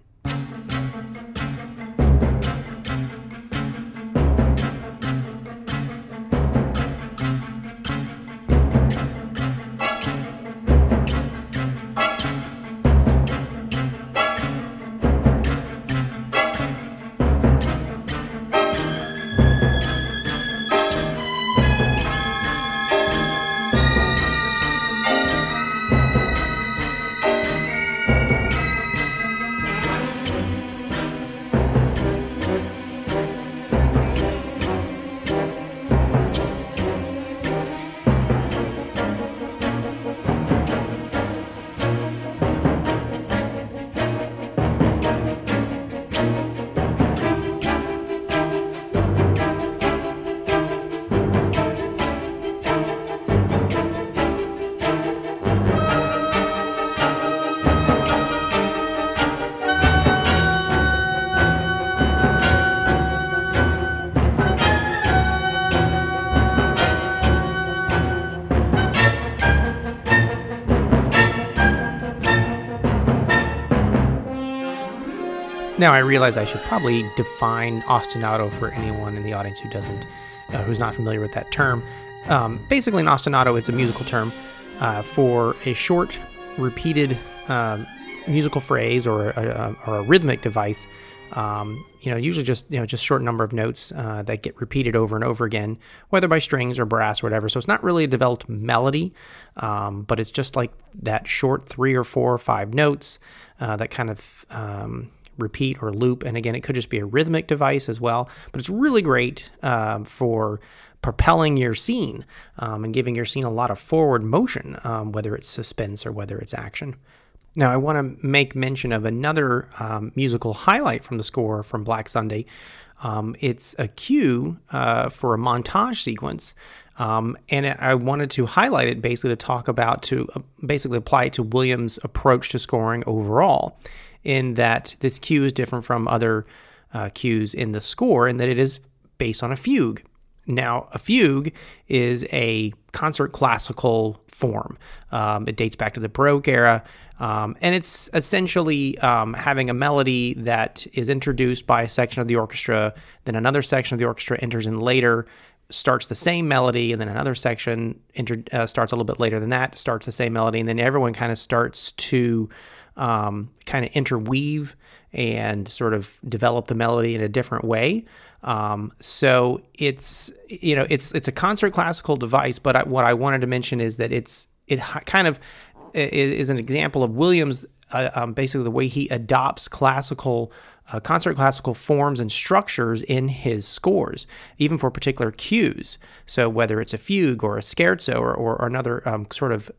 Now I realize I should probably define ostinato for anyone in the audience who doesn't, uh, who's not familiar with that term. Um, basically, an ostinato is a musical term uh, for a short, repeated um, musical phrase or a, or a rhythmic device. Um, you know, usually just you know just short number of notes uh, that get repeated over and over again, whether by strings or brass or whatever. So it's not really a developed melody, um, but it's just like that short three or four or five notes uh, that kind of um, repeat or loop. And again, it could just be a rhythmic device as well, but it's really great um, for propelling your scene um, and giving your scene a lot of forward motion, um, whether it's suspense or whether it's action. Now, I want to make mention of another um, musical highlight from the score from Black Sunday. Um, it's a cue uh, for a montage sequence um, and I wanted to highlight it basically to talk about, to uh, basically apply it to Williams' approach to scoring overall in that this cue is different from other uh, cues in the score in that it is based on a fugue. Now, a fugue is a concert classical form. Um, it dates back to the Baroque era, um, and it's essentially um, having a melody that is introduced by a section of the orchestra, then another section of the orchestra enters in later, starts the same melody, and then another section inter- uh, starts a little bit later than that, starts the same melody, and then everyone kind of starts to um, kind of interweave and sort of develop the melody in a different way. Um, so it's you know it's it's a concert classical device, but I, what I wanted to mention is that it's it kind of is an example of Williams uh, um, basically the way he adopts classical uh, concert classical forms and structures in his scores, even for particular cues. So whether it's a fugue or a scherzo or, or, another um, sort of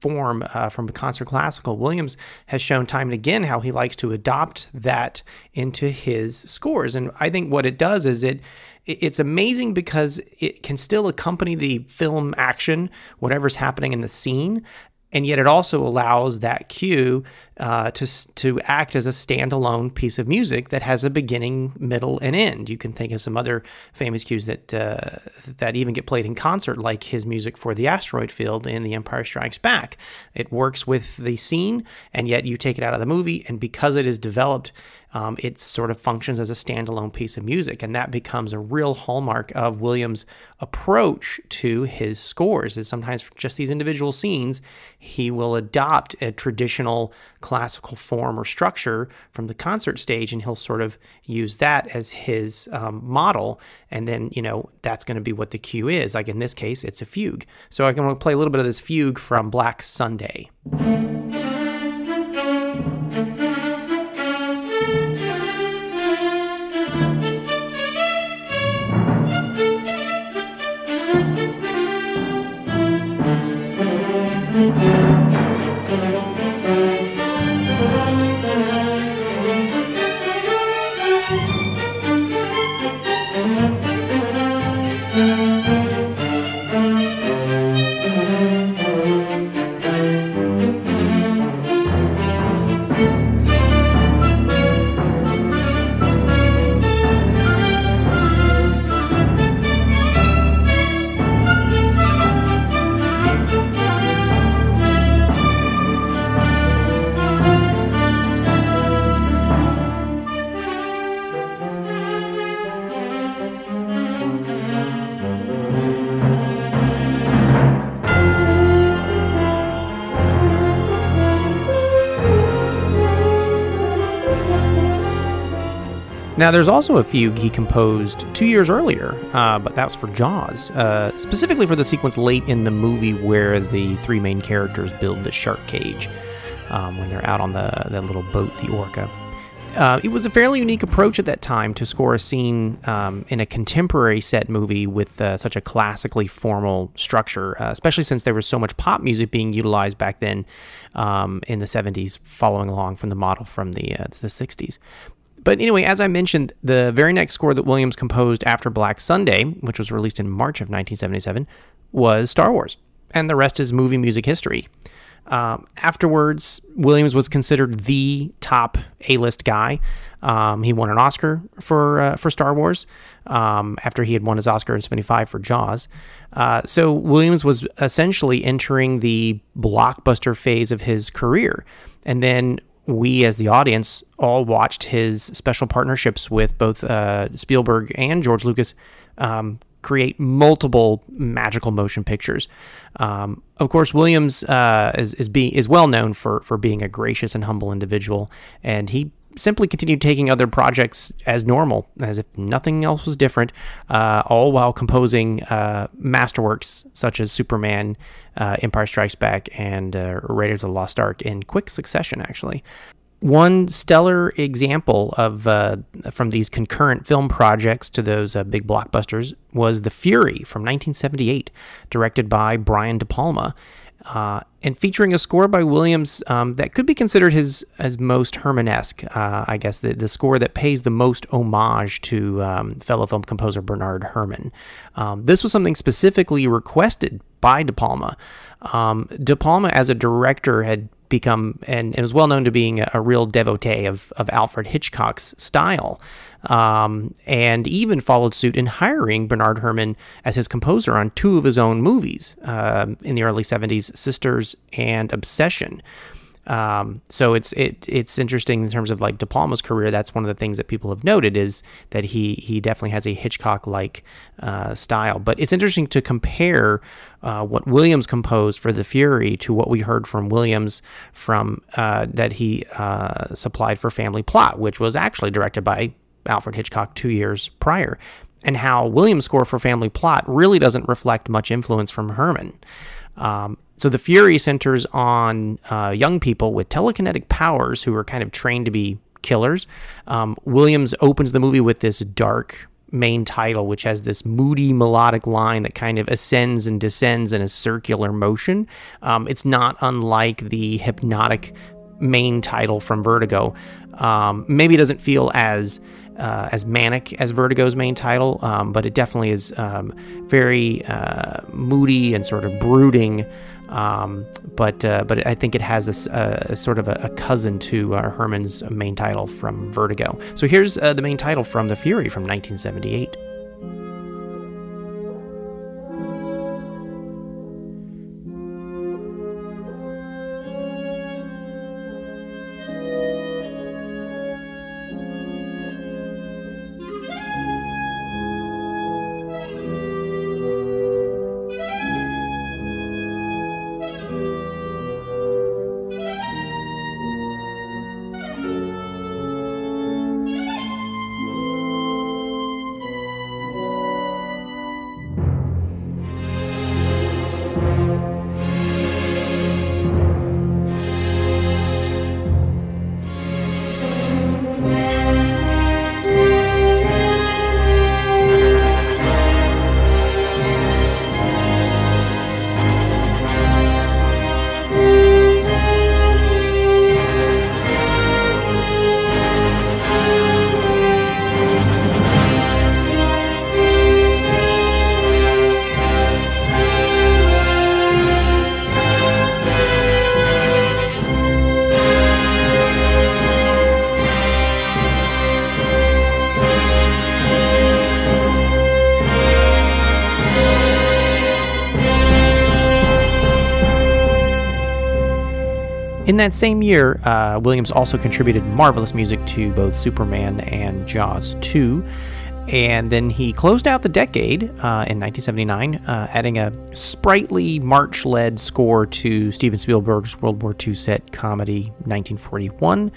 form uh, from concert classical, Williams has shown time and again how he likes to adopt that into his scores. And I think what it does is it it's amazing because it can still accompany the film action, whatever's happening in the scene, and yet it also allows that cue uh, to to act as a standalone piece of music that has a beginning, middle, and end. You can think of some other famous cues that uh, that even get played in concert, like his music for the asteroid field in The Empire Strikes Back. It works with the scene, and yet you take it out of the movie, and because it is developed um, it sort of functions as a standalone piece of music. And that becomes a real hallmark of Williams' approach to his scores, is sometimes just these individual scenes, he will adopt a traditional classical form or structure from the concert stage, and he'll sort of use that as his um, model. And then, you know, that's going to be what the cue is. Like in this case, it's a fugue. So I'm going to play a little bit of this fugue from Black Sunday. Now, there's also a fugue he composed two years earlier, uh, but that was for Jaws, uh, specifically for the sequence late in the movie where the three main characters build the shark cage um, when they're out on the, little boat, the Orca. Uh, it was a fairly unique approach at that time to score a scene um, in a contemporary set movie with uh, such a classically formal structure, uh, especially since there was so much pop music being utilized back then um, in the 70s, following along from the model from the, uh, the 60s. But anyway, as I mentioned, the very next score that Williams composed after Black Sunday, which was released in March of 1977, was Star Wars. And the rest is movie music history. Um, afterwards, Williams was considered the top A-list guy. Um, he won an Oscar for uh, for Star Wars um, after he had won his Oscar in '75 for Jaws. Uh, so Williams was essentially entering the blockbuster phase of his career. And then we as the audience all watched his special partnerships with both uh, Spielberg and George Lucas um, create multiple magical motion pictures. Um, of course, Williams uh, is is, being is well known for for being a gracious and humble individual, and he simply continued taking other projects as normal, as if nothing else was different, uh, all while composing uh, masterworks such as Superman, uh, Empire Strikes Back, and uh, Raiders of the Lost Ark in quick succession, actually. One stellar example of uh, from these concurrent film projects to those uh, big blockbusters was The Fury from 1978, directed by Brian De Palma uh, and featuring a score by Williams um, that could be considered his as most Herrmann-esque. Uh, I guess the, the score that pays the most homage to um, fellow film composer Bernard Herrmann. Um, this was something specifically requested by De Palma. Um, De Palma, as a director, had become and, and was well known to being a, a real devotee of, of Alfred Hitchcock's style um, and even followed suit in hiring Bernard Herrmann as his composer on two of his own movies uh, in the early 70s Sisters and Obsession. Um, so it's it it's interesting in terms of like De Palma's career. That's one of the things that people have noted is that he he definitely has a Hitchcock like uh, style. But it's interesting to compare uh, what Williams composed for The Fury to what we heard from Williams from uh, that he uh, supplied for Family Plot, which was actually directed by Alfred Hitchcock two years prior, and how Williams' score for Family Plot really doesn't reflect much influence from Herrmann. Um, so the Fury centers on uh, young people with telekinetic powers who are kind of trained to be killers. Um, Williams opens the movie with this dark main title, which has this moody melodic line that kind of ascends and descends in a circular motion. Um, it's not unlike the hypnotic main title from Vertigo. Um, maybe it doesn't feel as uh, as manic as Vertigo's main title, um, but it definitely is um, very uh, moody and sort of brooding. Um, but uh, but I think it has a, a sort of a, a cousin to uh, Herrmann's main title from Vertigo. So here's uh, the main title from The Fury from 1978. In that same year, uh, Williams also contributed marvelous music to both Superman and Jaws 2. And then he closed out the decade uh, in 1979, uh, adding a sprightly march led score to Steven Spielberg's World War II set comedy 1941,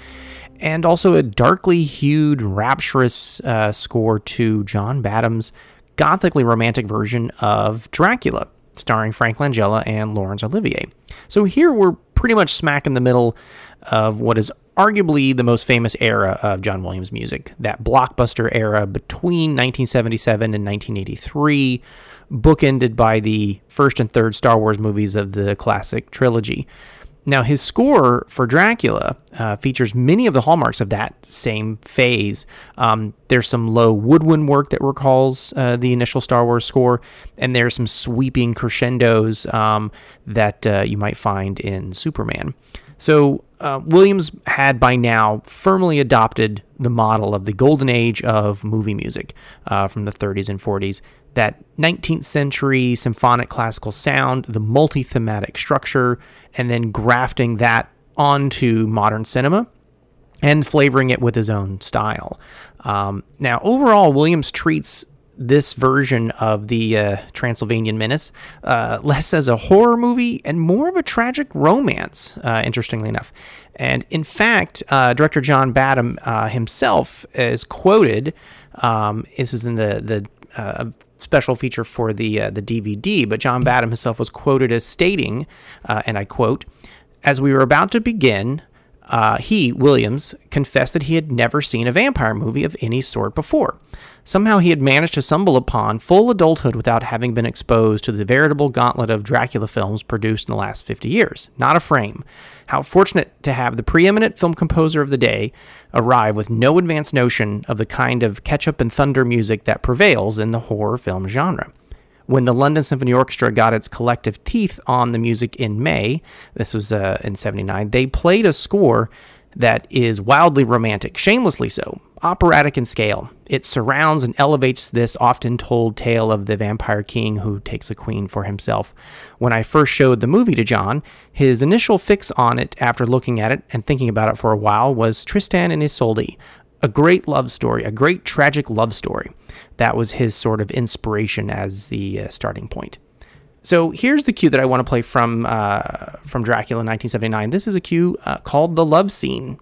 and also a darkly hued, rapturous uh, score to John Badham's gothically romantic version of Dracula, starring Frank Langella and Laurence Olivier. So here we're pretty much smack in the middle of what is arguably the most famous era of John Williams music, that blockbuster era between 1977 and 1983, bookended by the first and third Star Wars movies of the classic trilogy. Now, his score for Dracula uh, features many of the hallmarks of that same phase. Um, there's some low woodwind work that recalls uh, the initial Star Wars score, and there's some sweeping crescendos um, that uh, you might find in Superman. So, uh, Williams had by now firmly adopted the model of the golden age of movie music uh, from the 30s and 40s that 19th century symphonic classical sound, the multi thematic structure, and then grafting that onto modern cinema and flavoring it with his own style. Um, now, overall, Williams treats this version of the uh, Transylvanian Menace uh, less as a horror movie and more of a tragic romance, uh, interestingly enough. And in fact, uh, director John Badham uh, himself is quoted. Um, this is in the the uh, special feature for the uh, the DVD, but John Badham himself was quoted as stating, uh, and I quote, "As we were about to begin." Uh, he, Williams, confessed that he had never seen a vampire movie of any sort before. Somehow he had managed to stumble upon full adulthood without having been exposed to the veritable gauntlet of Dracula films produced in the last 50 years. Not a frame. How fortunate to have the preeminent film composer of the day arrive with no advanced notion of the kind of ketchup and thunder music that prevails in the horror film genre. When the London Symphony Orchestra got its collective teeth on the music in May, this was uh, in 79, they played a score that is wildly romantic, shamelessly so, operatic in scale. It surrounds and elevates this often told tale of the vampire king who takes a queen for himself. When I first showed the movie to John, his initial fix on it after looking at it and thinking about it for a while was Tristan and Isolde, a great love story, a great tragic love story. That was his sort of inspiration as the uh, starting point. So here's the cue that I want to play from uh, from Dracula 1979. This is a cue uh, called the love scene.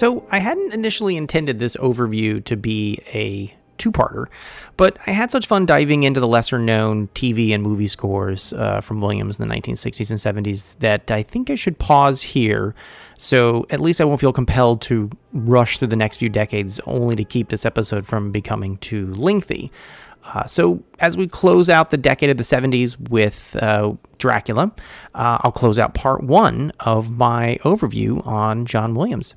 So, I hadn't initially intended this overview to be a two parter, but I had such fun diving into the lesser known TV and movie scores uh, from Williams in the 1960s and 70s that I think I should pause here so at least I won't feel compelled to rush through the next few decades only to keep this episode from becoming too lengthy. Uh, so, as we close out the decade of the 70s with uh, Dracula, uh, I'll close out part one of my overview on John Williams.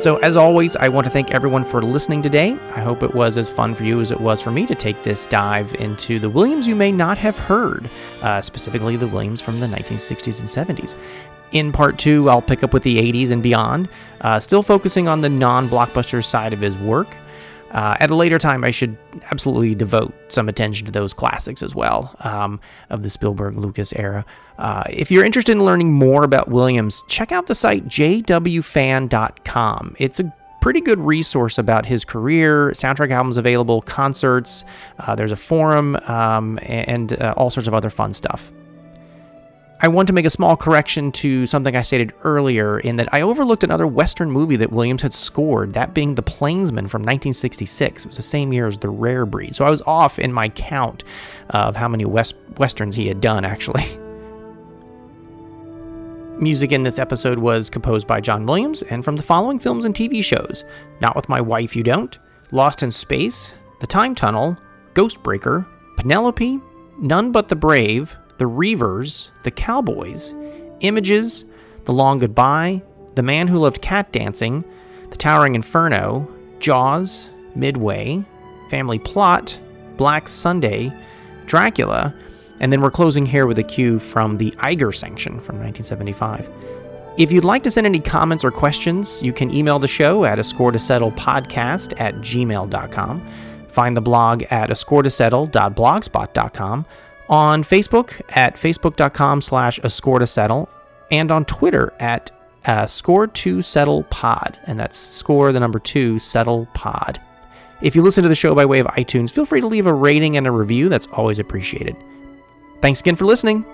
So, as always, I want to thank everyone for listening today. I hope it was as fun for you as it was for me to take this dive into the Williams you may not have heard, uh, specifically the Williams from the 1960s and 70s. In part two, I'll pick up with the 80s and beyond, uh, still focusing on the non blockbuster side of his work. Uh, at a later time, I should absolutely devote some attention to those classics as well um, of the Spielberg Lucas era. Uh, if you're interested in learning more about Williams, check out the site jwfan.com. It's a pretty good resource about his career, soundtrack albums available, concerts. Uh, there's a forum um, and uh, all sorts of other fun stuff. I want to make a small correction to something I stated earlier in that I overlooked another Western movie that Williams had scored, that being The Plainsman from 1966. It was the same year as The Rare Breed, so I was off in my count of how many West- Westerns he had done, actually. Music in this episode was composed by John Williams and from the following films and TV shows Not With My Wife You Don't, Lost in Space, The Time Tunnel, Ghostbreaker, Penelope, None But the Brave, the Reivers, The Cowboys, Images, The Long Goodbye, The Man Who Loved Cat Dancing, The Towering Inferno, Jaws, Midway, Family Plot, Black Sunday, Dracula, and then we're closing here with a cue from the Eiger Sanction from 1975. If you'd like to send any comments or questions, you can email the show at a score to settle podcast at gmail.com. Find the blog at a score to settle.blogspot.com on Facebook at facebook.com slash a score to settle, and on Twitter at uh, score to settle pod, and that's score the number two settle pod. If you listen to the show by way of iTunes, feel free to leave a rating and a review. That's always appreciated. Thanks again for listening.